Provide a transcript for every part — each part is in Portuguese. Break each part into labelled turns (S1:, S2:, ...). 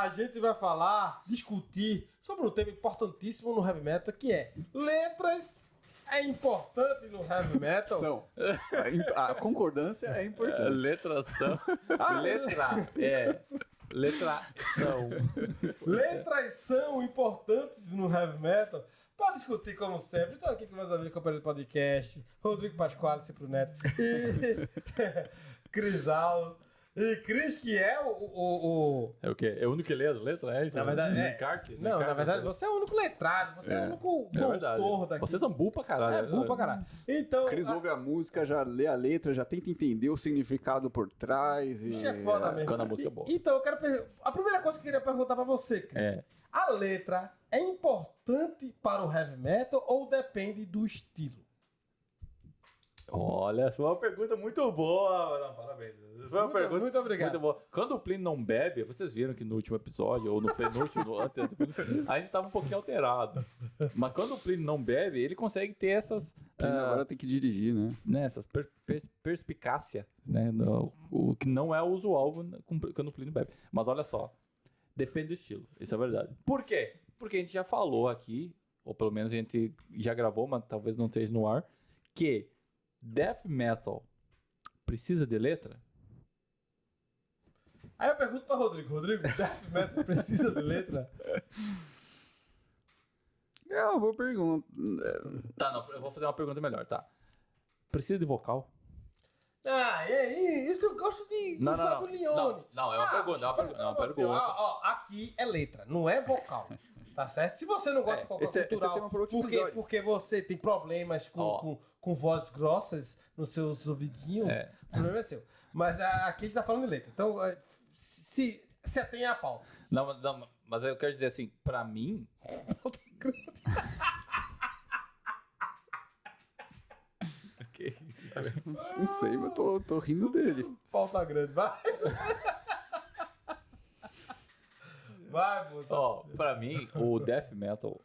S1: a gente vai falar, discutir sobre um tema importantíssimo no heavy metal, que é letras é importante no heavy metal.
S2: São. A, a concordância é
S3: É,
S2: importante.
S3: letra são. letra. É. Letra são.
S1: Letras são importantes no heavy metal. Para discutir, como sempre, estou aqui com meus amigos companheiros do podcast, Rodrigo Pasquale, sempre o Neto, e Crisaldo, e Cris, que é o... o, o-
S3: É o quê? É o único que lê as letras? É isso?
S1: Na verdade, é.
S3: Encarte?
S1: Não, na
S3: Encarte,
S1: verdade,
S3: essa-
S1: você é o único letrado, você é, o único
S3: É verdade.
S1: doutor daqui.
S3: Vocês são burros pra caralho.
S1: É burro pra caralho. Então,
S2: Cris
S1: a-
S2: ouve a música, já lê a letra, já tenta entender o significado por trás. E...
S1: Isso é foda mesmo.
S3: Quando a música é boa.
S1: E- Então, eu quero. per- A primeira coisa que eu queria perguntar pra você, Cris.
S3: É.
S1: A letra é importante para o heavy metal ou depende do estilo?
S3: Olha, foi uma pergunta muito boa. Não, parabéns. Foi uma
S1: Muito-
S3: pergunta
S1: muito obrigado.
S3: Muito boa. Quando o Plínio não bebe, vocês viram que no último episódio, ou no penúltimo, no ante- a gente tava um pouquinho alterado. Mas quando o Plínio não bebe, ele consegue ter essas, ah,
S2: agora tem que dirigir, né?
S3: né, essas per, per- perspicácia, né, no- o que não é usual quando o Plínio bebe. Mas olha só, depende do estilo, isso é verdade. Por quê? Porque a gente já falou aqui, ou pelo menos a gente já gravou, mas talvez não esteja no ar, que death metal precisa de letra?
S1: Aí eu pergunto pra Rodrigo: Rodrigo, death metal precisa de letra?
S2: É uma boa pergunta.
S3: Tá, não, eu vou fazer uma pergunta melhor, tá? Precisa de vocal?
S1: Ah, e aí? Isso eu gosto de, de
S3: Não, não,
S1: Fábio. Leone.
S3: Não, não, é uma pergunta, é uma
S1: pelo
S3: pergunta, é uma
S1: de
S3: pergunta.
S1: Ó, ó, aqui é letra, não é vocal. Tá certo? Se você não gosta
S2: É,
S1: de vocal
S2: esse é- esse é
S1: cultural,
S2: para
S1: porque, porque você tem problemas com,
S3: Ó.
S1: com, com vozes grossas nos seus ouvidinhos,
S3: É.
S1: o problema é seu. Mas aqui a gente tá falando de letra. Então, ah, se, se atenha a pau.
S3: Não, mas- não, mas eu quero dizer assim, pra mim,
S2: Não sei, mas tô, tô rindo dele.
S1: Pau tá grande, vai. Vai, moça.
S3: Ó, pra mim, o death metal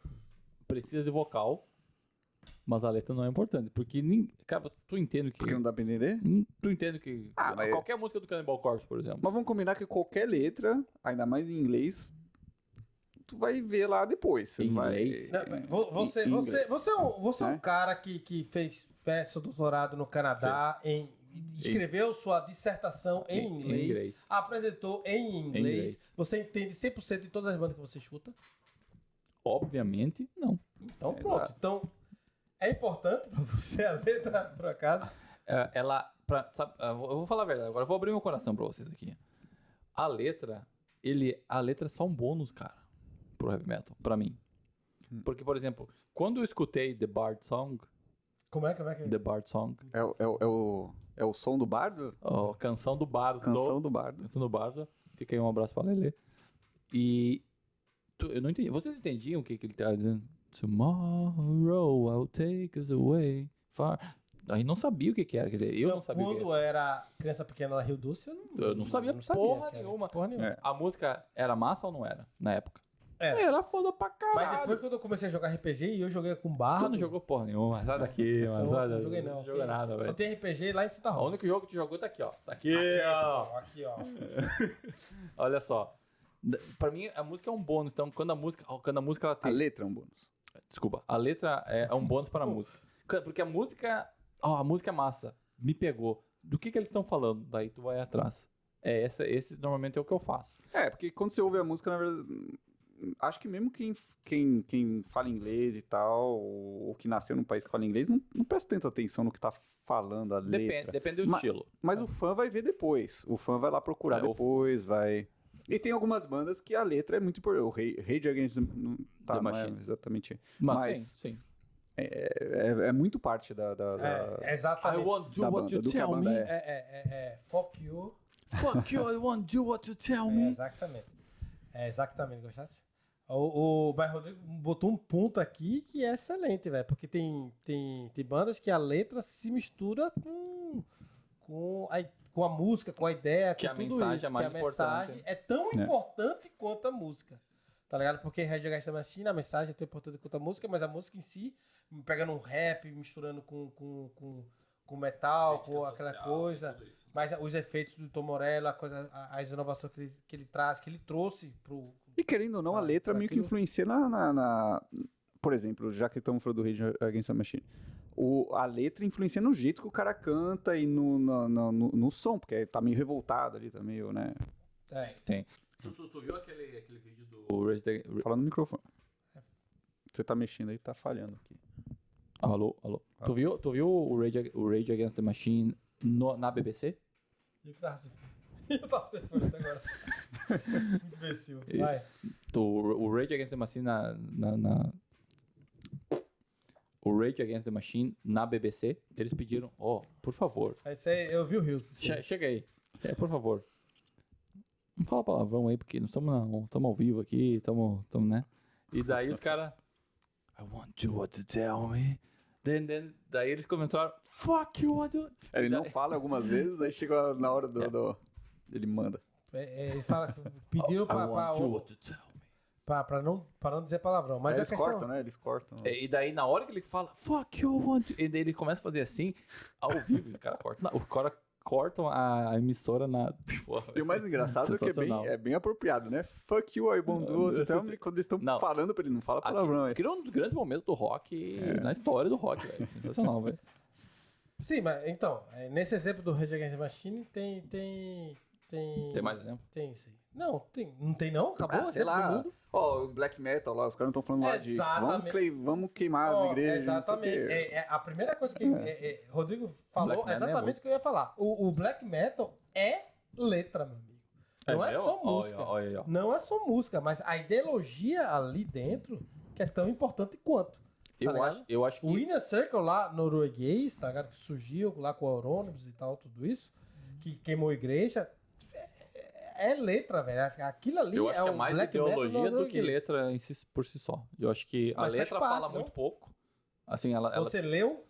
S3: precisa de vocal, mas a letra não é importante. Porque, nin- cara, tu entende que.
S2: Porque não dá pra entender?
S3: Hum, Tu entende que.
S2: Ah, mas-
S3: Qualquer música do Cannibal Corpse, por exemplo.
S2: Mas vamos combinar que qualquer letra, ainda mais em inglês, tu vai ver lá depois. Você
S3: Em
S2: não vai-
S3: inglês?
S1: Não, vo- você,
S2: em
S1: você,
S2: inglês.
S1: você é um, você é um
S2: É?
S1: cara que, que fez, fez seu doutorado no Canadá, em, escreveu sua dissertação em,
S3: Em- em
S1: inglês,
S3: inglês.
S1: apresentou em inglês.
S3: inglês.
S1: Você entende 100% de todas as bandas que você escuta?
S3: Obviamente, não.
S1: Então,
S2: É,
S1: pronto. Então, é importante pra você a letra, por acaso?
S3: É, ela. Pra, sabe, eu vou eu vou falar a verdade, agora eu vou abrir meu coração pra vocês aqui. A letra, ele. A letra é só um bônus, cara, pro heavy metal, pra mim. Porque, por exemplo, quando eu escutei The Bard Song,
S1: Como é, como é que
S3: The Bard Song,
S2: É, o- é, o- é, o, é o som do bardo?
S3: a canção do bardo,
S2: Canção do bardo.
S3: Canção do bardo, fica aí um abraço pra Lelê. E tu- eu não entendi. Vocês entendiam o que, que ele tá dizendo? Tomorrow I'll take us away far. A gente não sabia o que, que era, quer dizer, eu não, sabia o que
S1: Quando
S3: era.
S1: era criança pequena na Rio Doce, eu não,
S3: Eu não sabia
S1: não
S3: porra
S1: que era.
S3: nenhuma.
S1: Porra nenhuma.
S2: É.
S3: A música era massa ou não era, na época?
S1: Era.
S3: Era foda pra caralho.
S1: Mas depois quando eu comecei a jogar RPG e eu joguei com barra.
S3: Tu não jogou porra nenhuma, sai daqui, mano.
S1: Não,
S3: sai
S1: não joguei não.
S3: Não jogou
S1: Aqui-
S3: nada,
S1: Só
S3: velho.
S1: tem RPG lá em Santa
S3: O
S1: Rosa.
S3: único jogo que tu jogou tá aqui, ó. Tá aqui,
S1: Aqui,
S3: ó.
S1: Aqui, ó.
S3: Olha só. Pra mim, a música é um bônus. Então, quando a música, quando a música ela
S2: A
S3: tem.
S2: letra é um bônus.
S3: Desculpa, a letra é, é um bônus para a música. Ca- Porque a música. Ó, a música é massa. Me pegou. Do que, que eles estão falando? Daí tu vai atrás. É, essa, esse normalmente é o que eu faço.
S2: É, porque quando você ouve a música, na verdade. Acho que mesmo quem, quem, quem fala inglês e tal, ou, que nasceu num país que fala inglês, não, não presta tanta atenção no que tá falando a
S3: Depende,
S2: letra.
S3: depende do
S2: Ma-
S3: estilo.
S2: Mas o fã vai ver depois. O fã vai lá procurar
S3: É,
S2: depois, vai. E tem algumas bandas que a letra é muito importante. O Rei Rage Against não- tá,
S3: The
S2: não é
S3: Machine.
S2: exatamente.
S3: Mas,
S2: Mas,
S3: sim, sim.
S2: É, é, é muito parte da. da- da-
S1: É, exatamente.
S3: I want to
S2: da
S3: do what
S2: banda,
S3: you tell me.
S2: é.
S1: É, é, é, é, fuck you.
S3: Fuck you, I want to do what you tell
S1: É,
S3: me.
S1: exatamente. É, exatamente, gostasse? O, o Mas Rodrigo botou um ponto aqui que é excelente, velho. Porque tem, tem, tem bandas que a letra se mistura com, com, a, com a música, com a ideia,
S3: Que
S1: com
S3: a
S1: tudo
S3: mensagem
S1: isso.
S3: é mais
S1: que a
S3: importante.
S1: mensagem é tão
S2: É.
S1: importante quanto a música. Tá ligado? Porque Red Against the Machine, a mensagem é tão importante quanto a música, mas a música em si, pegando um rap, misturando com, com, com, com metal, com aquela
S3: social,
S1: coisa.
S3: tudo isso.
S1: Mas os efeitos do Tom Morello, a coisa, a- as inovações que ele, que ele traz, que ele trouxe pro.
S2: E querendo ou não, a letra meio que
S1: aquilo.
S2: influencia na, na- na- Por exemplo, já que estamos falando do Rage Against the Machine. O, a letra influencia no jeito que o cara canta e no, no, no, no- no som, porque tá meio revoltado ali, tá meio, né?
S1: É,
S3: Sim. Tu, tu- tu viu aquele, aquele vídeo do Resident
S2: Fala no microfone. Você tá mexendo aí, tá falhando aqui.
S3: Alô, alô. Tu viu, tu viu o, Rage, o Rage Against the Machine no- na BBC?
S1: E o que tava se Eu tava se até agora. Muito imbecil. Vai.
S3: Tu, o Rage Against the Machine na, na, na- O Rage Against the Machine na BBC, eles pediram, ó, por favor,
S1: Esse aí, eu vi o Rios.
S3: che- chega aí, é, por favor. Não fala palavrão aí, porque nós estamos ao vivo aqui, estamos, né? E daí os caras, I want you to tell me. Then, then, daí eles começaram, fuck you, I do.
S2: Ele não fala algumas vezes, aí chega na hora do. do- ele manda.
S1: É, é, eles falam, pediram
S3: I
S1: pra, pra,
S3: want you to tell
S1: pra não, pra não dizer palavrão. Mas a
S2: eles
S1: questão,
S2: cortam, né? Eles cortam.
S3: E daí, na hora que ele fala, fuck you, I want you. E daí ele começa a fazer assim, ao vivo, os caras cortam. Os caras cortam a, emissora na. Porra,
S2: E o mais engraçado é que é bem, é bem apropriado, né? Fuck you, I won't do it. Quando eles estão falando pra ele, não fala palavrão, é.
S3: Aquilo é um dos grandes momentos do rock na história do rock, velho. Sensacional, velho.
S1: Sim, mas então, é, nesse exemplo do Rage Against the Machine tem. Tem. Tem,
S3: Tem mais exemplo?
S1: Tem sim. Não, tem, não tem não? Acabou
S2: Ah, sei lá. Ó, o black metal lá, os caras não estão falando lá de. Vamos, clei- vamos queimar
S1: Ó,
S2: as igrejas.
S1: Exatamente. É, é a primeira coisa que é, é, Rodrigo falou
S3: é
S1: exatamente o que eu ia falar. O, o black metal é letra, meu amigo. Não é, só música.
S3: Olha.
S1: Não é só música, mas a ideologia ali dentro que é tão importante quanto.
S3: Eu,
S1: ligado?
S3: acho, eu acho que.
S1: O Inner Circle lá, norueguês, tá ligado? Que surgiu lá com o Eurônibus e tal, tudo isso, que queimou a igreja, é, letra, velho. Aquilo ali
S3: Eu acho
S1: é
S3: que é mais ideologia do que letra si, por si só. Eu acho que a
S1: Mas faz
S3: letra
S1: parte,
S3: fala
S1: não?
S3: muito pouco. Assim, ela. ela-
S1: Você leu,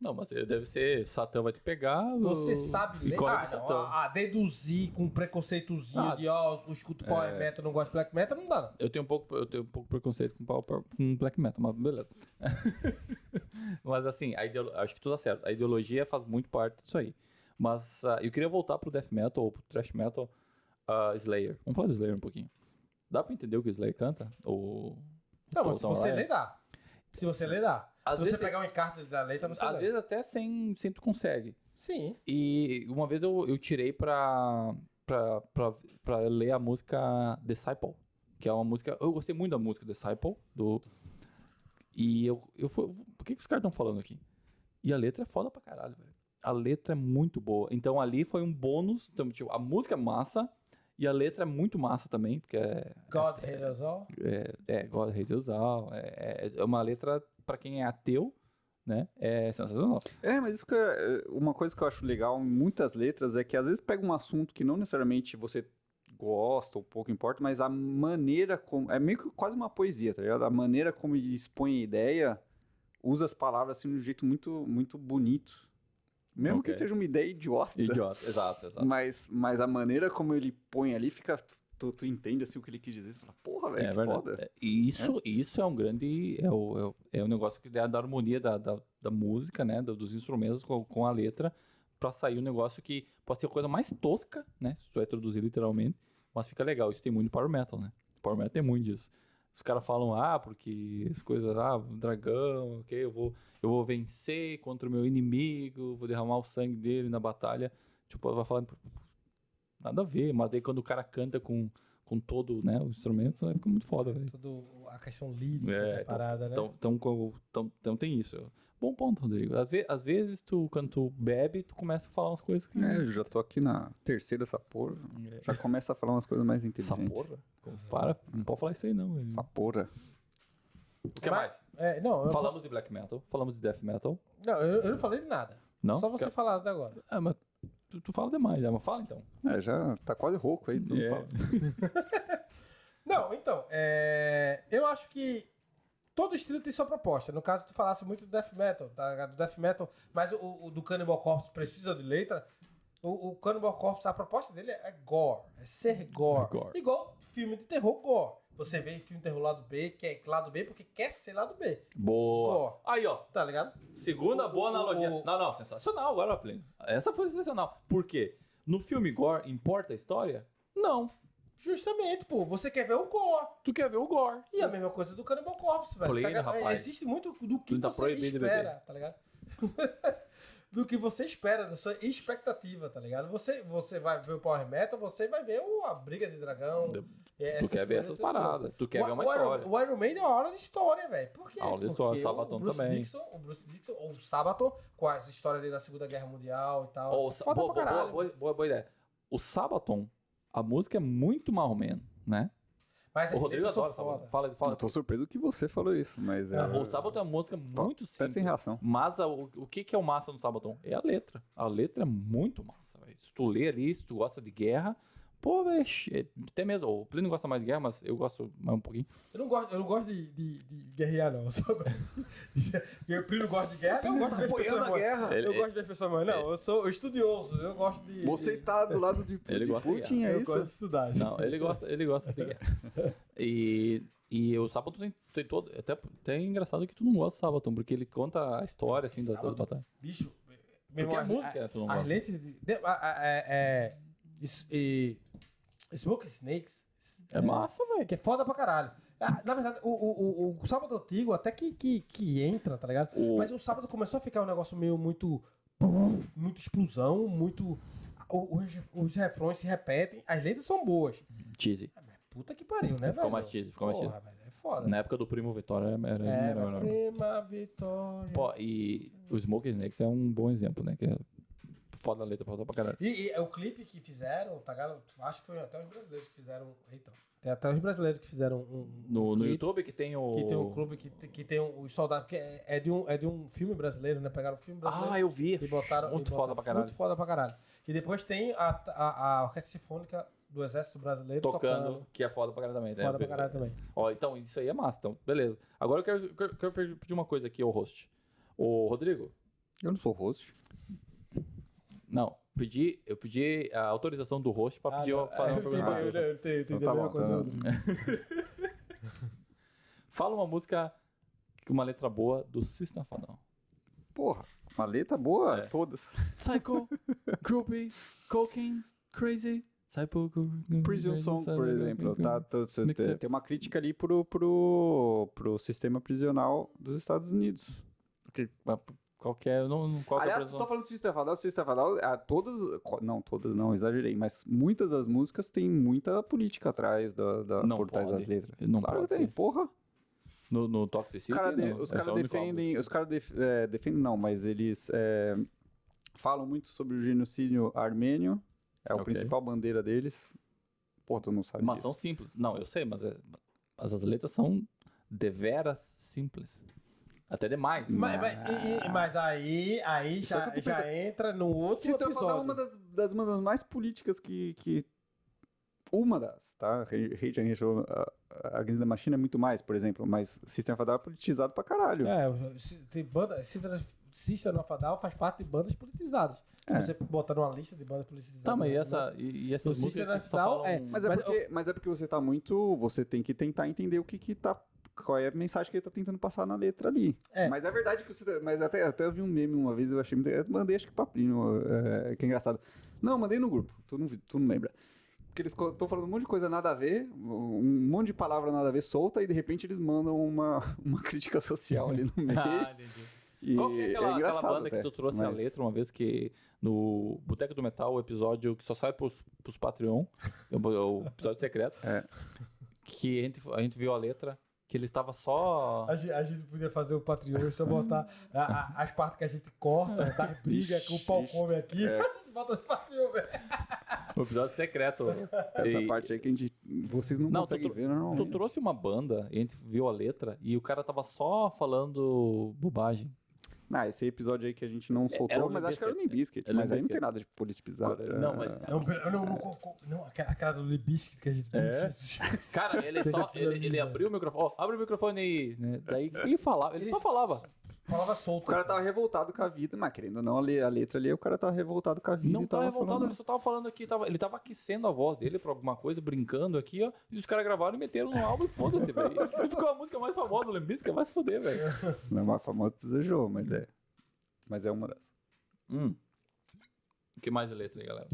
S3: Não, mas deve ser. Satã vai te pegar.
S1: você sabe ler. Ah, não, a, a deduzir com um preconceitozinho
S3: Ah,
S1: de, ó, eu escuto power
S3: é.
S1: metal, não gosto de black metal, não dá, não.
S3: Eu tenho um pouco, eu tenho um pouco preconceito com, power- com black metal, mas beleza. mas assim, a ideolo- acho que tu tá certo. A ideologia faz muito parte disso aí. Mas ah, eu queria voltar pro death metal ou pro thrash metal ah, Slayer. Vamos falar do Slayer um pouquinho. Dá pra entender o que o Slayer canta? Ou...
S1: Não, mas se você
S3: Ryan?
S1: ler, dá. Se você ler, dá.
S3: Às
S1: se você pegar um encarte da letra, você
S3: Às
S1: lê.
S3: vezes até sem, sem tu consegue.
S1: Sim.
S3: E uma vez eu, eu tirei pra, pra, pra, pra ler a música Disciple, que é uma música. Eu gostei muito da música Disciple, do. E eu, eu fui. Por que, que os caras estão falando aqui? E a letra é foda pra caralho, velho. A letra é muito boa. Então ali foi um bônus. Então, tipo, a música é massa e a letra é muito massa também, porque é.
S1: God hate us all.
S3: É, é God Hate Us All. É, é uma letra, pra quem é ateu, né? É sensacional.
S2: É, mas isso que é, uma coisa que eu acho legal em muitas letras é que às vezes pega um assunto que não necessariamente você gosta ou pouco importa, mas a maneira como. É meio que quase uma poesia, tá ligado? A maneira como ele expõe a ideia, usa as palavras assim de um jeito muito, muito bonito. Mesmo
S3: Ok.
S2: que seja uma ideia idiota.
S3: Idiota, exato, exato.
S2: Mas, mas a maneira como ele põe ali fica. Tu, tu entende assim o que ele quis dizer. Você fala, porra, velho,
S3: É
S2: que
S3: verdade.
S2: foda.
S3: É, E isso, isso é um grande. É o, é o, é negócio que dá da harmonia da, da, da música, né? do- Dos instrumentos com, com a letra, pra sair um negócio que pode ser a coisa mais tosca, né? Se tu vai traduzir literalmente, mas fica legal. Isso tem muito Power Metal, né? Power Metal tem muito disso. Os caras falam, ah, porque as coisas, ah, dragão, ok, eu vou, eu vou vencer contra o meu inimigo, vou derramar o sangue dele na batalha. Tipo, vai falando. Nada a ver, mas daí quando o cara canta com, com todo né, o instrumento, aí fica muito foda, velho.
S1: Tudo a questão lírica
S3: É,
S1: da
S3: então,
S1: parada, né?
S3: Então, então, então, então tem isso. Bom ponto, Rodrigo. Às, ve às vezes, tu, quando tu bebe, tu começa a falar umas coisas que.
S2: É, eu já tô aqui na terceira essa porra. Já começa a falar umas coisas mais
S3: Essa
S2: inteligentes.
S3: porra? Para, não pode falar isso aí, não. velho.
S2: Essa porra.
S3: O que mais?
S1: É, não, eu,
S3: Falamos de black metal, falamos de death metal.
S1: não eu, eu não falei de nada.
S3: Não?
S1: Só você
S3: Quer-
S1: falar até agora.
S3: Ah, mas tu, tu fala demais, né? Mas fala então.
S2: É, já tá quase rouco aí. não
S3: É.
S2: fala.
S1: Não, então, é, eu acho que todo estilo tem sua proposta. No caso, tu falasse muito do death metal, tá? do death metal, mas o, o do Cannibal Corpse precisa de letra. O, o Cannibal Corpse, a proposta dele é gore, é ser gore.
S3: É gore.
S1: Igual filme de terror gore. Você vê filme terror lado B, quer lado B porque quer ser lado B,
S3: Boa. Aí, ó.
S1: tá ligado?
S3: Segunda
S1: O-
S3: boa
S1: o-
S3: analogia.
S1: o-
S3: Não, não, sensacional agora, Plínio. Essa foi sensacional. Por quê? No filme Gore, importa a história? Não.
S1: Justamente, pô. Você quer ver o gore.
S3: Tu quer ver o Gore.
S1: E a mesma coisa do Cannibal Corpse, velho.
S3: Pleno,
S1: tá ligado?
S3: rapaz.
S1: Existe muito do que
S3: Pleno tá
S1: você espera, tá ligado? do que você espera, da sua expectativa, tá ligado? Você, você vai ver o Power Metal, você vai ver o- a briga de dragão.
S3: Tu
S1: essas
S3: quer ver essas paradas. Tu quer
S1: o,
S3: ver uma
S1: o Iron-
S3: história.
S1: O Iron Maiden é uma aula de história, velho. Por quê?
S3: Aula de história,
S1: Porque
S3: Sabaton
S1: o Bruce
S3: também.
S1: Dixon, o Bruce Dixon, ou o Sabaton, com as histórias dele da Segunda Guerra Mundial e tal.
S3: Ó, o
S1: Isso
S3: Sa-
S1: é foda
S3: boa, boa,
S1: caralho.
S3: boa, boa, boa ideia. O Sabaton, a música é muito marromeno, né?
S1: Mas
S3: O
S1: as
S3: Rodrigo adora Sabaton.
S1: foda.
S3: Fala, fala.
S2: Eu tô surpreso que você falou isso, mas é.
S3: O Sabaton é uma música muito
S2: Tá
S3: simples.
S2: sem reação.
S3: Mas a- o, o que, que é o massa no Sabaton? É a letra. A letra é muito massa, velho. Se tu lê ali, se tu gosta de guerra, pô, é- até mesmo. O Plínio gosta mais de guerra, mas eu gosto mais um pouquinho.
S1: Eu não gosto, eu não gosto de, de, de guerrear, não. Eu só de- Porque o Plínio gosta de guerra, eu gosto de ver as pessoas morrendo.
S2: guerra.
S3: Ele-
S1: Eu gosto de ver pessoas morrendo. Não, eu sou estudioso, eu gosto de...
S2: Você
S1: de-
S2: está do lado de,
S3: Ele
S2: de
S3: gosta de
S2: Putin, é
S1: eu
S2: isso?
S1: gosto de estudar.
S3: Não, ele gosta, ele gosta de guerra. E, e o Sabaton tem, tem todo. Até, até é engraçado que tu não gosta do Sabaton, porque ele conta a história assim das, das batalhas.
S1: Bicho, meu
S3: Porque
S1: irmão,
S3: a música tu não
S1: As
S3: gosta.
S1: letras de... de- a- a- é, é, isso- e, Smoke Snakes...
S3: É massa, velho.
S1: Que é foda pra caralho. Ah, Na verdade, o, o, o, o sábado antigo até que, que, que entra, tá ligado?
S3: O-
S1: Mas o sábado começou a ficar um negócio meio muito. Muito explosão, muito. Os, os refrões se repetem, as letras são boas.
S3: Cheesy.
S1: Ah, Puta que pariu, né, velho?
S3: Ficou mais cheesy, ficou mais
S1: velho, é foda.
S3: Na época do Primo Vitória era,
S1: É,
S3: melhor.
S1: prima vitória.
S3: Pô, e o Smoke Snakes é um bom exemplo, né? Que é foda a letra, foda pra caralho.
S1: E, e o clipe que fizeram, tá? Acho que foi até os brasileiros que fizeram. Eita. Tem até os brasileiros que fizeram um. um
S3: No, no
S1: clipe.
S3: YouTube que tem o.
S1: Que tem um clube que, tem- que tem um- os soldados. Que é, é de um, é de um filme brasileiro, né? Pegaram um filme brasileiro.
S3: Ah, eu vi.
S1: E botaram.
S3: Muito
S1: e
S3: foda
S1: botaram-
S3: pra caralho.
S1: Muito foda pra caralho. E depois tem a, a, a Orquestra Sinfônica do Exército Brasileiro
S3: Tocando,
S1: tocando.
S3: que é foda pra caralho também. né?
S1: Foda pra caralho também.
S3: Ó, então, isso aí é massa. Então, beleza. Agora eu quero, quero, quero pedir uma coisa aqui ao host. Ô, Rodrigo.
S2: Eu não sou host.
S3: Não, pedi, eu pedi a autorização do host pra pedir
S1: Ah,
S3: uma, fazer uma
S1: eu
S3: pergunta.
S1: entendi, eu entendi, eu entendi
S2: Então tá bom,
S1: coisa
S2: tá
S1: do-
S3: Fala uma música com uma letra boa do System of a Down.
S2: Porra, uma letra boa,
S3: É.
S2: todas.
S3: Psycho, Groupie, Cocaine, Crazy, Psycho,
S2: Prison Song, por exemplo, tá, tá- tem tem uma crítica ali pro, pro, pro sistema prisional dos Estados Unidos.
S3: Qualquer. Não, qual é
S2: Aliás, tu tá falando do of a Down, System of a ah, todas, não, todas não, exagerei, mas muitas das músicas têm muita política atrás da, da
S3: Não
S2: por trás
S3: pode.
S2: das letras.
S3: Não
S2: claro
S3: pode
S2: tem, porra.
S3: No, no Toxicity,
S2: Os caras de- os
S3: é
S2: caras defendem, os caras def- é, defendem não, mas eles é, falam muito sobre o genocídio armênio, é a
S3: Ok.
S2: principal bandeira deles. Pô, tu não sabe
S3: Mas
S2: disso.
S3: são simples. Não, eu sei, mas, é- mas as letras são deveras simples. Até demais.
S1: Mas, mas, e- mas aí, aí
S2: Só
S1: já, já
S2: pensando-
S1: entra no outro
S2: System of a Down é
S1: episódio.
S2: uma das, das bandas mais políticas que, que uma das, tá? Rage Against the- Against the Machine é muito mais, por exemplo, mas System of a Down é politizado pra caralho.
S1: É, tem banda. System- of a Down faz parte de bandas politizadas. Se
S2: É.
S1: você botar numa lista de bandas politizadas.
S3: Tá, mas e,
S1: né,
S3: essa, e, e essas
S1: O
S3: músicas
S1: System
S3: que só
S1: Nacional
S3: falam...
S1: é-
S2: Mas é, porque, mas é porque você tá muito. Você tem que tentar entender o que que tá. Qual é a mensagem que ele tá tentando passar na letra ali.
S1: É.
S2: Mas é verdade que você. Mas até, até eu vi um meme uma vez, eu achei muito. Eu mandei acho que pra Plínio, é, que é engraçado. Não, mandei no grupo, tu não, tu não lembra. Porque eles estão falando um monte de coisa nada a ver, um monte de palavra nada a ver solta, e de repente eles mandam uma, uma crítica social ali no meio.
S3: Ah, entendi.
S2: e
S3: Qual que é aquela,
S2: é
S3: aquela banda
S2: até,
S3: que tu trouxe a
S2: mas-
S3: letra uma vez que no Boteco do Metal, o episódio que só sai pros, pros Patreon, é o, o episódio secreto,
S2: É.
S3: que a gente, a gente viu a letra, que ele estava só...
S1: A gente, a gente podia fazer o Patreon e só botar a- a- as partes que a gente corta, das brigas que o pau come aqui.
S2: é.
S1: A gente bota no Patreon, velho.
S3: O episódio secreto.
S2: Essa
S3: E-
S2: parte aí que a gente. Vocês não,
S3: Não,
S2: conseguem
S3: tu,
S2: ver,
S3: tu
S2: não.
S3: trouxe uma banda, e a gente viu a letra, e o cara tava só falando bobagem.
S2: Ah, esse episódio aí que a gente não soltou,
S3: era o
S2: mas acho que era o
S3: o
S2: Mas aí não tem nada de politizado.
S3: Não, mas-
S1: Não, pera- não, não, não, não, aquela, aquela do Libiscuit que a gente
S3: É? Cara, ele só. Ele, ele abriu o microfone. Ó, abre o microfone aí. Né? Daí ele falava? Ele só falava.
S1: Falava solto.
S2: O cara
S1: assim.
S2: tava revoltado com a vida, mas querendo ou não, a le- a letra ali, o cara tava revoltado com a vida.
S3: Não tava revoltado,
S2: falando-
S3: ele só tava falando aqui. Tava, ele tava aquecendo a voz dele pra alguma coisa, brincando aqui, ó. E os caras gravaram e meteram no álbum e foda-se, velho. E ficou a música mais famosa do Limp que vai se fuder, velho.
S2: Não é mais famoso desejou, mas é. Mas é uma das.
S3: Hum. O que mais é letra aí, galera?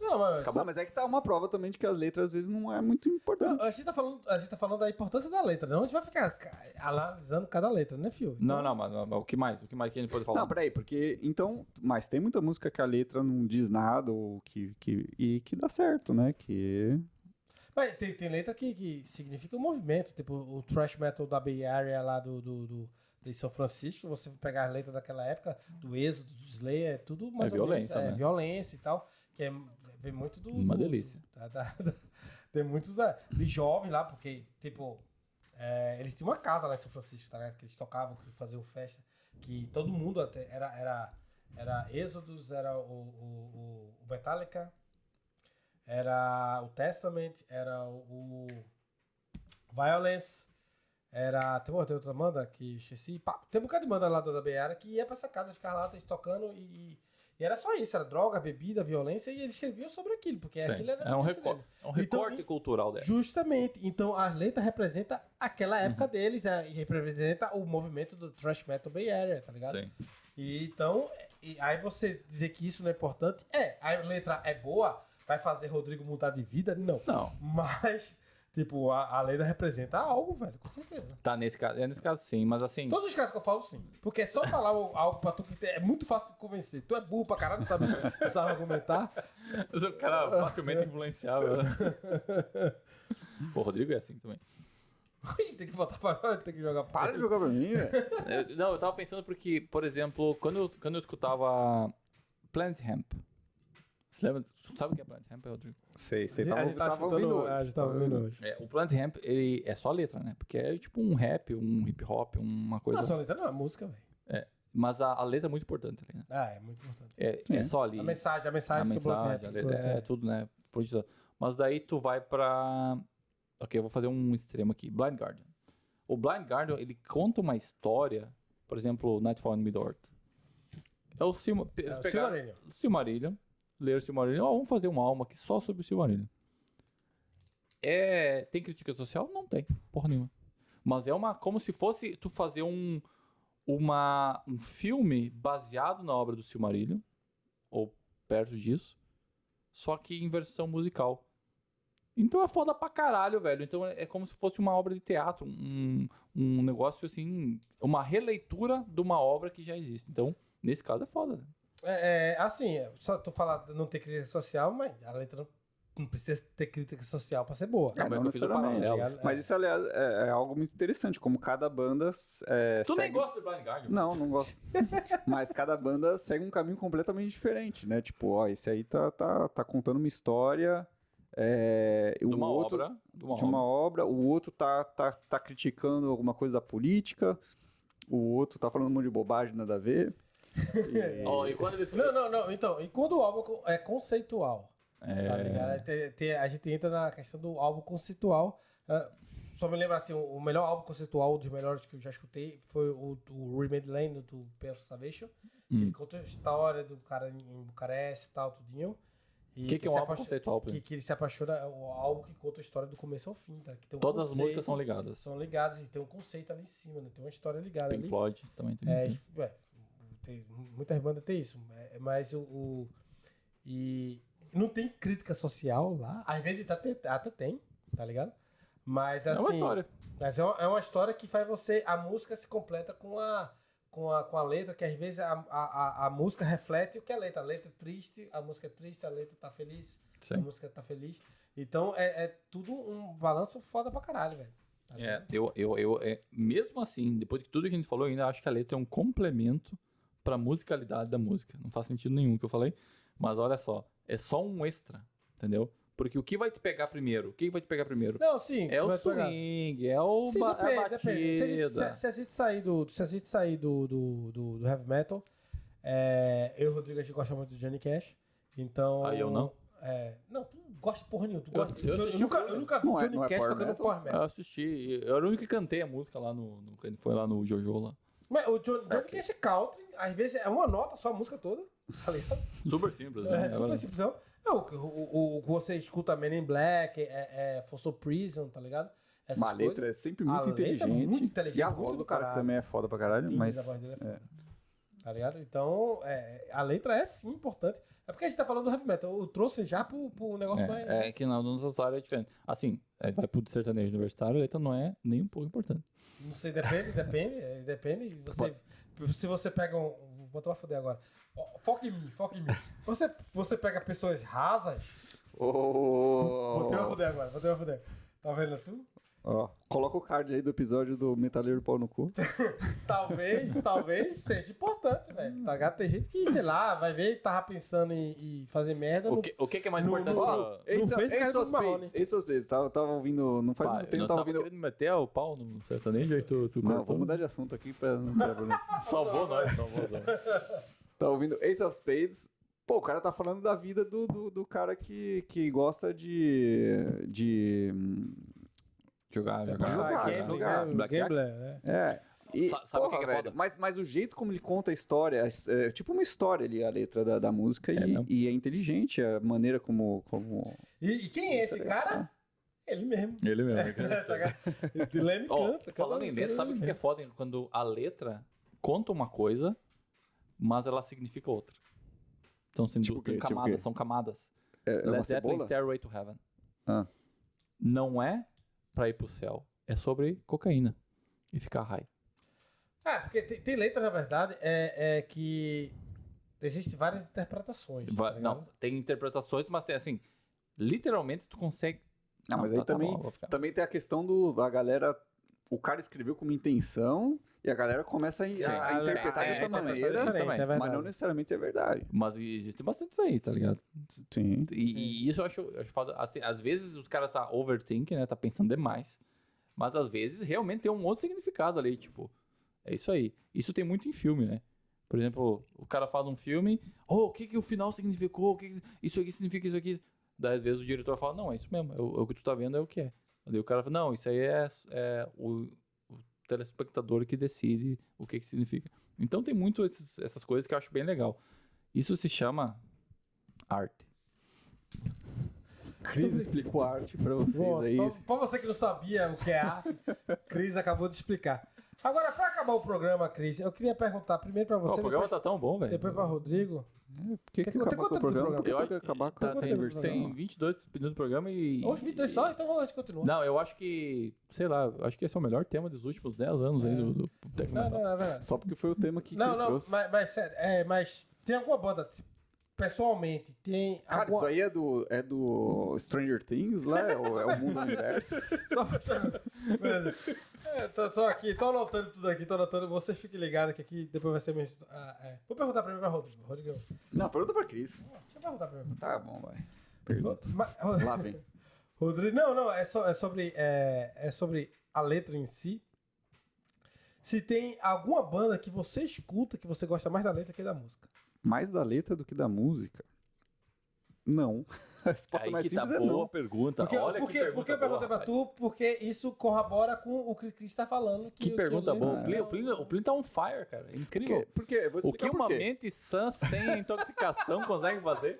S1: Não, mas,
S2: Não, mas é que tá uma prova também de que as letras às vezes não é muito importante.
S1: Não, a, gente tá falando, a gente tá falando da importância da letra, não a gente vai ficar ca- analisando cada letra, né, Fio?
S3: Não, não, mas, mas o que mais? O que mais que a gente pode falar?
S2: Não, peraí, porque então. Mas tem muita música que a letra não diz nada ou que, que, e que dá certo, né? Que.
S1: Mas tem, tem letra que, que significa um movimento, tipo o thrash metal da Bay Area lá do, do, do- de São Francisco, você pegar as letras daquela época, do Êxodo, do Slayer, é tudo mais
S3: É
S1: ou
S3: violência,
S1: menos, é
S3: né?
S1: violência e tal, que é, vem muito do...
S3: Uma
S1: do-
S3: delícia.
S1: da- da- da- tem muitos de jovens lá, porque, tipo, é, eles tinham uma casa lá em São Francisco, tá ligado? Que eles tocavam, que faziam festa, que todo mundo até, era, era, era Êxodos, era o, o, o- Metallica, era o Testament, era o, o Violence, era. Tem, tem outra banda que esqueci. Pá, tem um bocado de banda lá do da Beara que ia pra essa casa ficar lá tocando e, e era só isso, era droga, bebida, violência, e eles escreviam sobre aquilo, porque
S3: Sim,
S1: aquilo era
S3: é, um recor-
S1: dele.
S3: é um
S1: Então,
S3: recorte
S1: e-
S3: cultural dela.
S1: Justamente. Então a letra representa aquela
S3: Uhum.
S1: época deles, né, e representa o movimento do thrash metal Bay Area, tá ligado?
S3: Sim.
S1: E então, e aí você dizer que isso não é importante, é, a letra é boa, vai fazer Rodrigo mudar de vida? Não.
S3: Não,
S1: Mas, tipo, a, a letra representa algo, velho, com certeza.
S3: tá nesse caso, é nesse caso sim, mas assim,
S1: Todos os casos que eu falo, sim. Porque é só falar algo pra tu que te- é muito fácil de convencer. Tu é burro pra caralho, não sabe, não sabe argumentar.
S3: eu sou um cara facilmente influenciável. Pô, o Rodrigo é assim também.
S1: tem que botar pra tem que jogar pra
S2: Para de jogar pra mim, velho.
S3: Não, eu tava pensando porque, por exemplo, quando eu, quando eu escutava Planet Hemp. Você lembra? Sabe o que é Planet Hemp, Rodrigo?
S2: Sei, sei.
S1: A
S2: Tava,
S1: gente
S2: tava
S1: chutando-
S2: ouvindo.
S1: A gente tava ouvindo hoje.
S3: É, o Planet Hemp, ele é só letra, né? Porque é tipo um rap, um hip hop, uma coisa.
S1: Não, só letra não é música, velho.
S3: Mas a, a letra é muito importante ali, né?
S1: Ah, é muito importante.
S3: É, é só ali.
S1: A mensagem, a mensagem.
S3: a
S1: que o Blood
S3: mensagem, a letra, é tudo, né? Mas daí tu vai pra. Ok, eu vou fazer um extremo aqui. Blind Guardian. O Blind Guardian, ele conta uma história, por exemplo, Nightfall in Middle-earth. É o Silma...
S1: É,
S3: pegaram-
S1: Silmarillion.
S3: Silmarillion. Ler Silmarillion. Ó, vamos fazer uma alma aqui só sobre o Silmarillion. É... Tem crítica social? Não tem. Porra nenhuma. Mas é uma... Como se fosse tu fazer um... Uma, um filme baseado na obra do Silmarillion. Ou perto disso. Só que em versão musical. Então é foda pra caralho, velho. Então é é como se fosse uma obra de teatro. Um, um negócio assim... Uma releitura de uma obra que já existe. Então, nesse caso é foda.
S1: É, é, assim, é, só tu falar de não ter crítica social, mas a letra não, não precisa ter crítica social pra ser boa.
S3: É, mas
S2: não
S3: eu fiz o
S2: necessariamente.
S3: paralelo.
S2: Mas isso, aliás, é, é algo muito interessante, como cada banda. É,
S3: Tu nem
S2: segue...
S3: gosta de Blind Guardian?
S2: Não, não gosto. Mas cada banda segue um caminho completamente diferente, né? Tipo, ó, esse aí tá, tá, tá contando uma história. É,
S3: De uma
S2: outro,
S3: obra. De uma
S2: de uma
S3: obra.
S2: obra, o outro tá, tá, tá criticando alguma coisa da política, o outro tá falando um monte de bobagem, nada a ver. E-
S3: Ó, e quando eles
S1: Não, não, não. Então, e quando o álbum é conceitual, tá ligado?
S3: É...
S1: Aí tem- tem- a gente entra na questão do álbum conceitual. Ah, só me lembro assim, o, melhor álbum conceitual, um dos melhores que eu já escutei, foi o, o Remade Land do Perth Salvation. que
S3: Hum.
S1: Ele conta a história do cara em Bucareste e tal, tudinho. E
S3: O que, que é um álbum conceitual,
S1: Que, que ele se apaixona, é o álbum que conta a história do começo ao fim, tá? Que tem um
S3: Todas as músicas são ligadas.
S1: São ligadas e tem um conceito ali em cima, né? Tem uma história ligada
S3: Pink
S1: ali.
S3: Floyd também tem.
S1: É, ué, tem, muitas bandas tem isso, é, mas o, o- e não tem crítica social lá. Às vezes até, até tem, tá ligado? Mas
S3: É
S1: assim,
S3: uma história.
S1: mas é uma, é uma história que faz você a música se completa com a com a, com a letra, que às vezes a, a, a, a música reflete o que é a letra. A letra é triste, a música é triste, a letra tá feliz, a
S3: Sim.
S1: música tá feliz. Então é, é tudo um balanço foda pra caralho, velho. Tá
S3: É, eu, eu, eu, é, mesmo assim, depois de tudo que a gente falou, eu ainda acho que a letra é um complemento pra musicalidade da música. Não faz sentido nenhum o que eu falei, mas olha só, é só um extra, entendeu? Porque o que vai te pegar primeiro? O que vai te pegar primeiro?
S1: Não, sim.
S3: É o
S1: vai pegar.
S3: swing, é o
S1: Sim,
S3: ba
S1: depende,
S3: a
S1: depende. Se a, gente,
S3: batida.
S1: se- se a gente sair do, se a gente sair do, do, do, do heavy metal, é, eu e o Rodrigo a gente gosta muito do Johnny Cash. Então.
S3: Aí eu não.
S1: É, não, tu não gosta de porra nenhuma. Tu
S3: Eu-
S1: gosta,
S3: eu
S1: eu,
S3: assisti
S1: nunca,
S3: o-
S1: eu nunca vi
S2: Não é-
S1: Johnny
S2: não é
S1: Cash
S2: power
S1: tocando power metal.
S3: Eu assisti, eu era o único que cantei a música lá no, no foi lá no Jojo lá.
S1: Mas o Johnny, Johnny Cash é country, às vezes é uma nota só a música toda. Tá ligado?
S3: Super simples,
S1: É,
S3: né?
S1: super
S3: Agora-
S1: simplesão. É, o, o, o, que você escuta Men in Black, é, é For So Prison, tá ligado? Essas
S2: Mas a
S1: coisas.
S2: letra é sempre
S1: A
S2: muito
S1: letra é
S2: inteligente.
S1: muito inteligente,
S2: E a
S1: muito
S2: voz
S1: do
S2: do cara também é foda pra caralho,
S1: Timbre
S2: mas.
S1: da voz dele é foda. Tá ligado? Então, é, a letra é sim importante. É porque a gente tá falando do heavy metal. Eu trouxe já pro, pro negócio mais.
S3: É, é que na nossa área é diferente. Assim, é, vai pro sertanejo universitário, a letra não é nem um pouco importante.
S1: Não sei, depende, depende, é, depende. Você, se você pega um. Vou botar pra foder agora. Foca em mim, foca em mim. Você, você pega pessoas rasas. Botei pra
S2: Oh.
S1: foder agora, botei pra foder. Tá vendo tu?
S2: Ó, coloca o card aí do episódio do Metaleiro Pau no Cu.
S1: Talvez, talvez seja importante, velho. Tá? Tem gente que, sei lá, vai ver e tava pensando em, em fazer merda.
S3: O
S1: no-
S3: que, o que que é mais
S1: no-
S3: importante?
S1: no-
S2: of
S1: do Marrone.
S2: Spades. Ace of Spades. Tava, tava ouvindo, não faz
S3: Pá,
S2: muito tempo, tava
S3: tava
S2: ouvindo...
S3: querendo meter o pau no sertanejo, aí tu, tu
S2: Não, vamos mudar de assunto aqui pra não ter problema.
S3: Salvou nós, salvou nós.
S2: Tá ouvindo Ace of Spades. Pô, o cara tá falando da vida do, do, do cara que, que gosta de. de.
S3: Jogar,
S2: jogar,
S3: jogar.
S1: gambling,
S2: jogar.
S1: né?
S3: Blackjack?
S1: Gambler, né?
S2: É. E,
S3: Sa- sabe o que
S2: porra,
S3: que é
S2: velho,
S3: foda?
S2: Mas, mas o jeito como ele conta a história, é, é tipo uma história ali, a letra da, da música,
S3: É
S2: e, e é inteligente a maneira como. como...
S1: E, e quem é esse cara? Ele mesmo.
S3: Ele mesmo.
S1: Tá? Ele lembra e
S3: Ó,
S1: canta.
S3: falando
S1: canta-
S3: em letra, sabe o que é foda? Quando a letra conta uma coisa, mas ela significa outra. Então, assim,
S2: Tipo quê?
S3: tem
S2: Tipo
S3: camadas,
S2: quê?
S3: são camadas.
S2: É, é uma
S3: Led Zeppelin? Stairway to Heaven.
S2: Ah.
S3: Não é pra ir pro céu, é sobre cocaína e ficar high.
S1: Ah, porque tem, tem letra, na verdade, é, é que existem várias interpretações.
S3: Va-
S1: tá
S3: não, tem interpretações, mas tem assim, literalmente tu consegue.
S2: Não, mas
S3: tá-
S2: aí
S3: tá
S2: também,
S3: bom,
S2: também tem a questão do, da galera. O cara escreveu com uma intenção e a galera começa a,
S3: Sim,
S2: a
S3: a-
S2: interpretar
S3: é,
S2: de
S3: é,
S2: outra maneira,
S3: diferente,
S1: é verdade.
S2: mas não necessariamente é verdade.
S3: Mas existe bastante isso aí, tá ligado?
S2: Sim.
S3: E, e isso eu acho, eu acho foda. Assim, às vezes os caras tá overthinking, né? Tá pensando demais. Mas às vezes realmente tem um outro significado ali, tipo. É isso aí. Isso tem muito em filme, né? Por exemplo, o cara faz um filme, oh, o que que o final significou? O que que isso aqui significa isso aqui? Daí às vezes o diretor fala, não, é isso mesmo, é o, é o que tu tá vendo é o que é. Daí o cara fala, não, isso aí é, é o telespectador que decide o que que significa. Então tem muito esses- essas coisas que eu acho bem legal. Isso se chama arte.
S2: Cris explicou arte pra vocês
S1: Bom,
S2: aí.
S1: pra, pra você que não sabia o que é arte, Cris acabou de explicar. Agora, pra acabar o programa, Cris, eu queria perguntar primeiro pra
S3: Pô,
S1: você,
S3: o programa
S1: depois,
S3: tá tão bom, velho.
S1: depois pra Rodrigo.
S2: Por que,
S1: Tem
S2: que
S1: quanto-
S2: acabar
S1: tem
S2: com o programa? que
S3: Eu acho
S2: que
S3: que
S2: acabar com
S3: tá,
S2: a
S1: Quanto
S3: tem, tem 22 minutos do programa e...
S1: Hoje, 22 só, então a gente continua.
S3: Não, eu acho que, sei lá, acho que esse é o melhor tema dos últimos 10 anos aí do, do Tecno
S1: Não, não, é verdade.
S2: Só porque foi o tema que
S1: Não, não, mas sério, é, mas tem alguma banda, tipo, pessoalmente, tem
S2: Cara,
S1: alguma...
S2: isso aí é do, é do Stranger Things lá? É o, é o mundo universo?
S1: Só. É, tô só aqui, tô anotando tudo aqui, tô anotando. Você fique ligado que aqui depois vai ser mesmo. Ah, é. Vou perguntar primeiro pra Rodrigo. Rodrigo,
S2: Não, pergunta pra Cris.
S1: deixa eu perguntar primeiro.
S2: Tá bom, vai. Pergunta.
S1: Mas,
S2: Lá vem.
S1: Rodrigo, não, não, é, só, é, sobre, é, é sobre a letra em si. Se tem alguma banda que você escuta que você gosta mais da letra que da música.
S2: Mais da letra do que da música? Não. A resposta
S3: Aí
S2: mais
S3: que tá
S2: simples é
S3: boa
S2: não.
S3: pergunta.
S1: Porque,
S3: Olha
S1: porque,
S3: que pergunta
S1: porque eu
S3: boa,
S1: perguntei pra tu, porque isso corrobora com o que o Cris tá falando. Que,
S3: Que
S1: que
S3: pergunta
S1: eu
S3: boa. Plínio, o, Plínio, o Plínio tá on fire, cara. É incrível.
S2: Por quê? Por quê? Eu Vou
S3: O que uma
S2: quê.
S3: mente sã, sem intoxicação, consegue fazer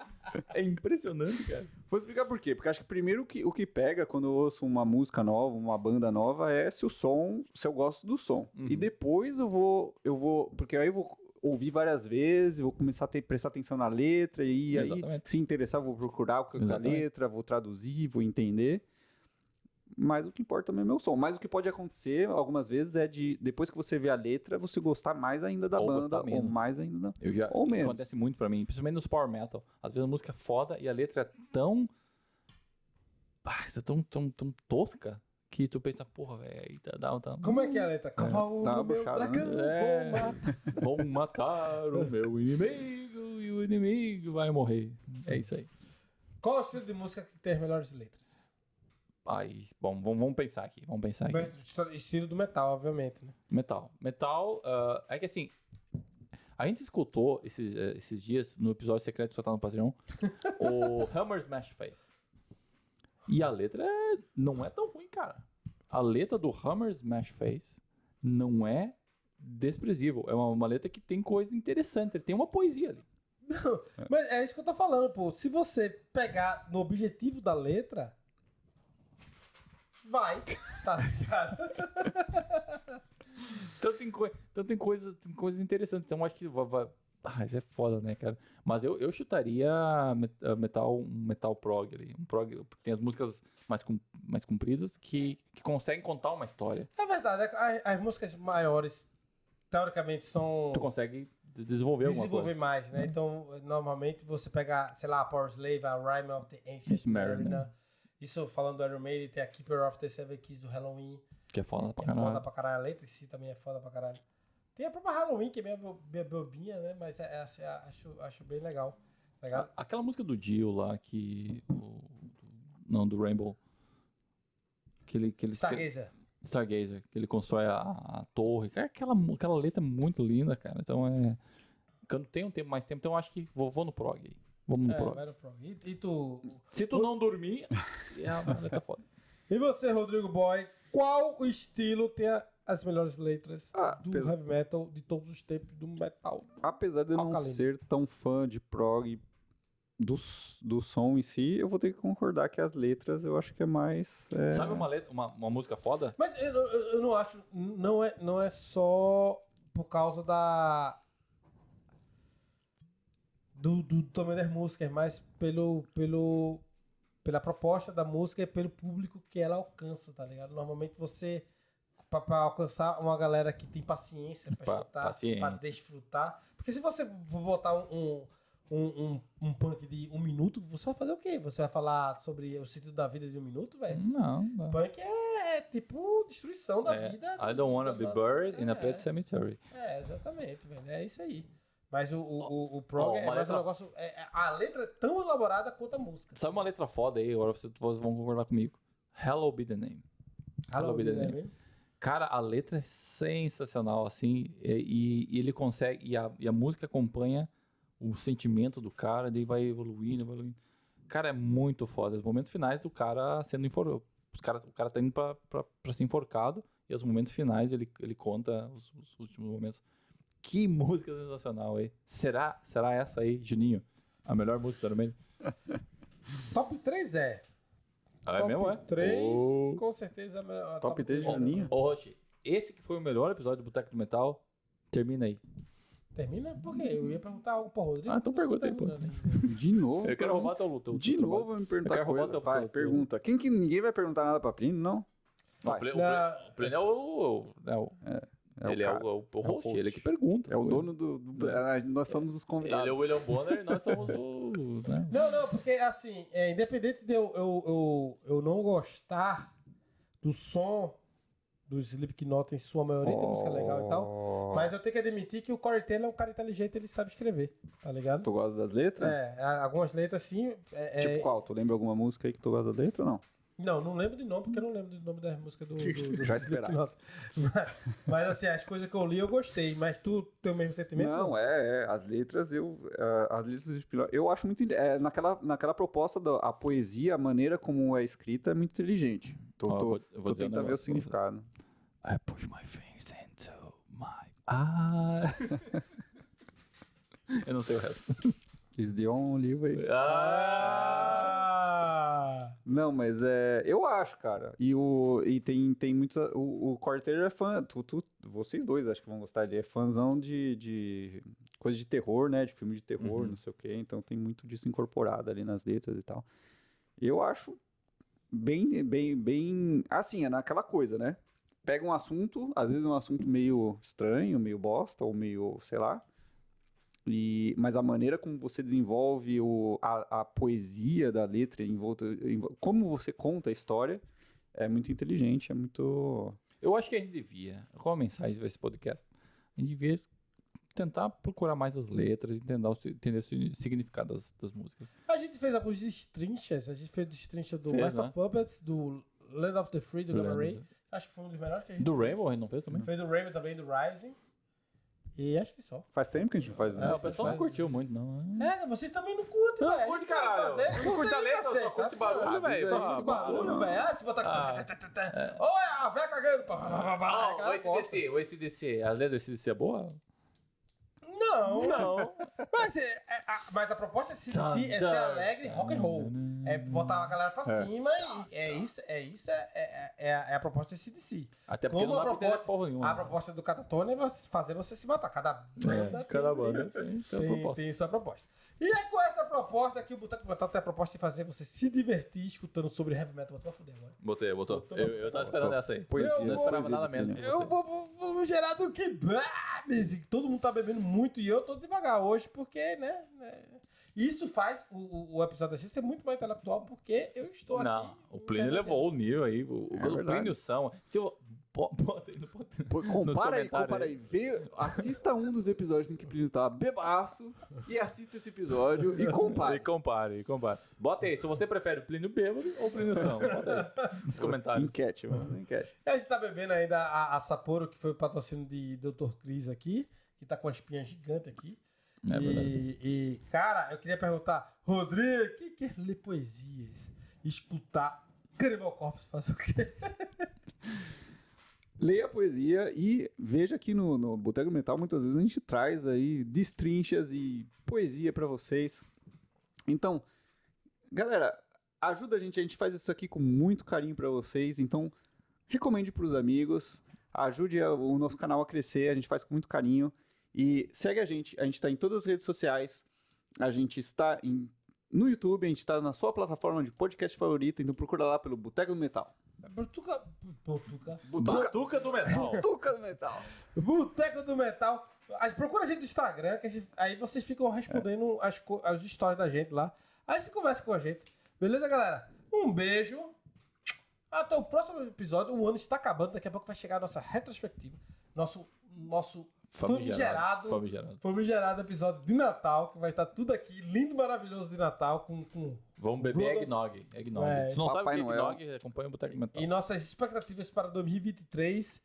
S3: é impressionante, cara.
S2: Vou explicar por quê. Porque acho que primeiro o que, o que pega quando eu ouço uma música nova, uma banda nova, é se o som, se eu gosto do som.
S3: Uhum.
S2: E depois eu vou, eu vou, porque aí eu vou ouvir várias vezes, vou começar a ter, prestar atenção na letra e aí se interessar vou procurar o que é a
S3: Exatamente.
S2: letra, vou traduzir, vou entender. Mas o que importa também é o meu som. Mas o que pode acontecer algumas vezes é de depois que você vê a letra, você gostar mais ainda da
S3: Ou
S2: banda ou mais ainda da
S3: Eu já,
S2: Ou menos.
S3: Acontece muito pra mim, principalmente nos power metal. Às vezes a música é foda e a letra é tão. Ah, é tão, tão, tão tosca que tu pensa, porra, velho, aí tá, dá, tá,
S1: Como é que é a letra? Cavalo
S2: dá uma
S1: do meu
S2: buchada, né?
S1: dragão,
S3: É.
S1: vou matar.
S3: Vão matar o meu inimigo e o inimigo vai morrer. É isso aí.
S1: Qual é o estilo de música que tem as melhores letras?
S3: Aí, bom, vamos, vamos pensar aqui. Vamos pensar aqui.
S1: Estilo do metal, obviamente, né?
S3: Metal. Metal, ah, é que assim, a gente escutou esses, eh, esses dias, no episódio secreto que só tá no Patreon, o Hammer Smash Face. E a letra é- não é tão ruim, cara. A letra do Hammer Smash Face não é desprezível. É uma, uma letra que tem coisa interessante, tem uma poesia ali.
S1: Mas é isso que eu tô falando, pô. Se você pegar no objetivo da letra, vai, tá ligado?
S3: Então tem, coi então tem, coisas, tem coisas interessantes. Então acho que vai, vai- Ah, isso é foda, né, cara? Mas eu, eu chutaria eh, metal, um metal prog ali. Um prog, porque tem as músicas mais, com, mais compridas que, que conseguem contar uma história.
S1: É verdade, é as, as músicas maiores, teoricamente, são.
S3: Tu consegue de- desenvolver alguma
S1: desenvolver mais, né? Então, normalmente você pega, sei lá, a Power Slave, a Rhyme of the Ancient
S3: Mariner.
S1: Mariner. Isso falando do Iron Maiden, tem a Keeper of the Seven Keys do Halloween.
S3: Que é foda pra
S1: que é
S3: caralho.
S1: foda pra caralho. A letra em si também é foda pra caralho. Tem a própria Halloween, que é meio, bo- meio bobinha, né? Mas é, é, assim, acho, acho bem legal. Tá?
S3: A- Aquela música do Dio lá que. o- não, do Rainbow. Que ele, que ele,
S1: Stargazer.
S3: Stargazer, que ele constrói a, a torre. Aquela, aquela letra é muito linda, cara. Então é. Quando tem um tempo mais tempo, então eu acho que vou, vou no prog aí. Vamos no
S1: É,
S3: prog.
S1: vai no prog. E, e tu.
S3: Se tu não dormir, é uma letra foda.
S1: E você, Rodrigo Boy, qual o estilo tem a- as melhores letras
S2: Ah,
S1: do
S2: pes-
S1: heavy metal de todos os tempos do metal?
S2: Apesar de eu não ser tão fã de prog do, do som em si, eu vou ter que concordar que as letras eu acho que é mais. é,
S3: Sabe uma, letra, uma, uma música foda?
S1: Mas eu, eu- eu não acho. Não é, não é só por causa da. Do, do tamanho das músicas, mas pelo, pelo, pela proposta da música e pelo público que ela alcança, tá ligado? Normalmente você. Pra, pra alcançar uma galera que tem paciência pra
S3: Pa-
S1: escutar, desfrutar. Porque se você botar um, um, um, um punk de um minuto, você vai fazer o quê? Você vai falar sobre o sentido da vida de um minuto, velho?
S3: Não, não.
S1: Punk é tipo destruição da
S3: É,
S1: vida.
S3: I don't wanna be buried in a pet
S1: é,
S3: cemetery.
S1: é, exatamente, velho. É isso aí. Mas o, o, o, o prog
S3: Ó,
S1: é mais um
S3: letra-
S1: negócio. é- é- a letra é tão elaborada quanto a música.
S3: Sabe uma letra foda aí? Agora vocês vocês vão concordar comigo. Hello be the name. Hello, be the
S1: né,
S3: name. Cara, a letra é sensacional, assim, e, e ele consegue, e a, e a música acompanha o sentimento do cara, daí vai evoluindo, evoluindo. Cara, é muito foda. Os momentos finais do cara sendo enforcado. Cara, o cara tá indo pra, pra, pra ser enforcado, e os momentos finais ele, ele conta os, os últimos momentos. Que música sensacional, aí. Será, será essa aí, Juninho? A melhor música do?
S1: Top 3 é.
S3: Ah, é
S1: Top
S3: mesmo, é?
S1: 3,
S3: Ô.
S1: com certeza. é a melhor- a
S2: Top três de
S1: três.
S2: Juninho?
S3: Ô, Roche, esse que foi o melhor episódio do Boteco do Metal, termina aí.
S1: Termina? Por quê? Eu ia perguntar pro Rodrigo.
S3: Ah, então pergunta aí, pô.
S2: De novo.
S3: Eu quero
S2: pergunta.
S3: roubar teu, teu
S2: De
S3: teu trabalho.
S2: novo vai me perguntar
S3: Eu quero roubar
S2: coisa.
S3: teu-
S2: Vai,
S3: teu-
S2: pergunta. Quem que ninguém vai perguntar nada pra Plínio, não?
S3: Não,
S2: Vai.
S3: o Plínio-
S1: Não,
S3: o o é o. é o-
S2: É
S3: ele
S2: o
S3: é
S2: cara.
S3: o, o, o
S2: É o
S3: host,
S2: host.
S3: ele que pergunta.
S2: É o dono do. do- ah, nós somos os convidados.
S3: Ele é o William Bonner e nós somos o. Né?
S1: Não, não, porque assim, é, independente de eu, eu, eu, eu não gostar do som do Slipknot em sua maioria, tem música legal e tal.
S2: Oh.
S1: Mas eu tenho que admitir que o Corey Taylor é um cara inteligente, ele sabe escrever, tá ligado?
S2: Tu gosta das letras?
S1: É, algumas letras assim. é-
S2: Tipo
S1: é-
S2: qual? Tu lembra alguma música aí que tu gosta da letra ou não?
S1: Não, não lembro de nome, porque eu não lembro do nome das músicas do, do, do
S2: Já esperava.
S1: Mas, mas, assim, as coisas que eu li eu gostei, mas tu tem o mesmo sentimento?
S2: Não, é, é. As letras, eu. é, as letras de Eu acho muito. É, naquela, naquela proposta da a poesia, a maneira como é escrita é muito inteligente.
S3: Ó, eu
S2: tu,
S3: vou- eu vou
S2: tu
S3: dizer um
S2: tenta ver o significado.
S3: I push my fingers into my. Ah! eu não sei o resto.
S2: Is the only way.
S1: Ah!
S2: Não, mas é. Eu acho, cara. E, o, e tem, tem muita. O, o Corteiro é fã. Tu, tu- vocês dois acho que vão gostar dele. É fãzão de, de coisa de terror, né? De filme de terror,
S3: Uhum.
S2: não sei o quê. Então tem muito disso incorporado ali nas letras e tal. Eu acho bem, bem, bem. Assim, é naquela coisa, né? Pega um assunto, às vezes é um assunto meio estranho, meio bosta, ou meio, sei lá. E, mas a maneira como você desenvolve o, a, a poesia da letra, em volta, em vo- como você conta a história, é muito inteligente, é muito.
S3: Eu acho que a gente devia. Qual a mensagem desse podcast? A gente devia tentar procurar mais as letras, entender o, entender o si- significado das, das músicas.
S1: A gente fez alguns destrinchas, a gente fez destrincha do
S3: Fez,
S1: Master
S3: né?
S1: of Puppets, do Land of the Free, do Gamma? Ray. Acho que foi um dos melhores que a gente
S3: Do
S1: fez.
S3: Rainbow, a gente não fez também?
S1: Fez do Rainbow também, do Rising. E acho que só.
S2: Faz tempo que a gente não faz
S3: É, o
S2: isso.
S3: pessoal não curtiu muito, não.
S1: É, vocês também não curtem,
S3: Não,
S1: velho.
S3: curte,
S1: Vocês querem
S3: caralho.
S1: fazer,
S3: Não
S1: curte
S3: curte a letra, só curte
S1: tá?
S3: barulho, velho. Só
S1: Esse
S3: barulho,
S1: velho. Ah, se botar aqui.
S3: Ah.
S1: tá. Olha a véia cagando.
S3: o. ACDC, o ACDC, a letra do ACDC é boa?
S1: Não, Não. Mas, é- é- a, mas a proposta é, se, se- é ser alegre rock and roll. É botar a galera pra
S2: É.
S1: cima e é isso, é isso, é, é, é, a- é a proposta de CDC.
S3: Até porque
S1: Como
S3: não
S1: a
S3: dá pra porra nenhuma.
S1: A proposta do Catatone é você- fazer você se matar. Cada banda
S3: É, cada
S1: tem-
S3: banda tem
S1: tem,
S3: proposta.
S1: tem sua proposta. E é com essa proposta que o Boteco Metal tem a proposta de fazer você se divertir escutando sobre heavy metal. Vou fuder agora.
S3: Botei, botou.
S1: Botou.
S3: Eu, eu tava esperando
S2: Botou.
S3: essa aí.
S2: Poesia,
S3: Eu não esperava nada menos
S1: Eu vou, vou, vou gerar do que e Todo mundo tá bebendo muito e eu tô devagar hoje, porque, né? né, Isso faz o, o, o episódio da gente ser muito mais intelectual, porque eu estou aqui.
S3: Não, o Plínio levou o nível aí. O,
S2: É
S3: o. Plínio são. Se eu. Bo- Bota aí no
S2: Pô, compara aí, compara
S3: aí.
S2: Vê, assista um dos episódios em que o Plínio tava bebaço e assista esse episódio e
S3: E
S2: compare.
S3: compare, e compare. Bota aí, se você prefere o Plínio bêbado ou o Plínio são. Bota aí nos comentários.
S2: Enquete, mano, enquete.
S1: A gente tá bebendo ainda a, a Sapporo, que foi o patrocínio de Dr. Cris aqui, que tá com uma espinha gigante aqui.
S3: É
S1: e, e, cara, eu queria perguntar, Rodrigo, o que, que é ler poesias? Escutar Cannibal Corpse fazer o quê?
S2: Leia a poesia e veja aqui no, no Boteco Metal, muitas vezes a gente traz aí destrinchas e poesia pra vocês. Então, galera, ajuda a gente, a gente faz isso aqui com muito carinho pra vocês, então recomende pros amigos, ajude o nosso canal a crescer, a gente faz com muito carinho e segue a gente, a gente tá em todas as redes sociais, a gente está em- no YouTube, a gente tá na sua plataforma de podcast favorita, então procura lá pelo Boteco do Metal.
S1: Botuca. Botuca.
S3: Batuca do metal.
S2: Boteco do Metal.
S1: Boteco do Metal. Procura a gente no Instagram, que gente- aí vocês ficam respondendo as, co- as histórias da gente lá. Aí a gente conversa com a gente. Beleza, galera? Um beijo. Até o próximo episódio. O ano está acabando. Daqui a pouco vai chegar a nossa retrospectiva. Nosso, nosso famigerado,
S3: Famigerado.
S1: famigerado episódio de Natal, que vai estar tudo aqui, lindo, maravilhoso de Natal, com, com
S3: Vamos beber
S1: Rudolph-
S3: eggnog. eggnog.
S1: É,
S3: Se não sabe o
S2: Papai
S3: que é
S2: Noel.
S3: eggnog, acompanha o Boteco Metal.
S1: e nossas expectativas para 2023.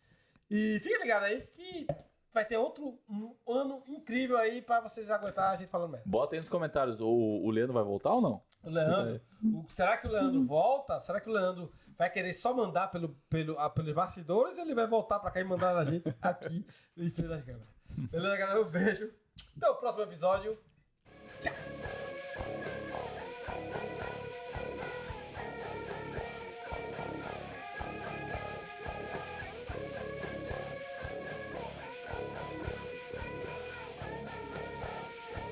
S1: E fica ligado aí que vai ter outro um ano incrível aí para vocês aguentar a gente falando merda.
S3: Bota aí nos comentários, o, o Leandro vai voltar ou não?
S1: O Leandro, o- será que o Leandro volta? Será que o Leandro vai querer só mandar pelo, pelo, ah, pelos bastidores ou ele vai voltar pra cá e mandar a gente aqui em frente das câmeras? Beleza, galera? Um beijo. Até o próximo episódio. Tchau!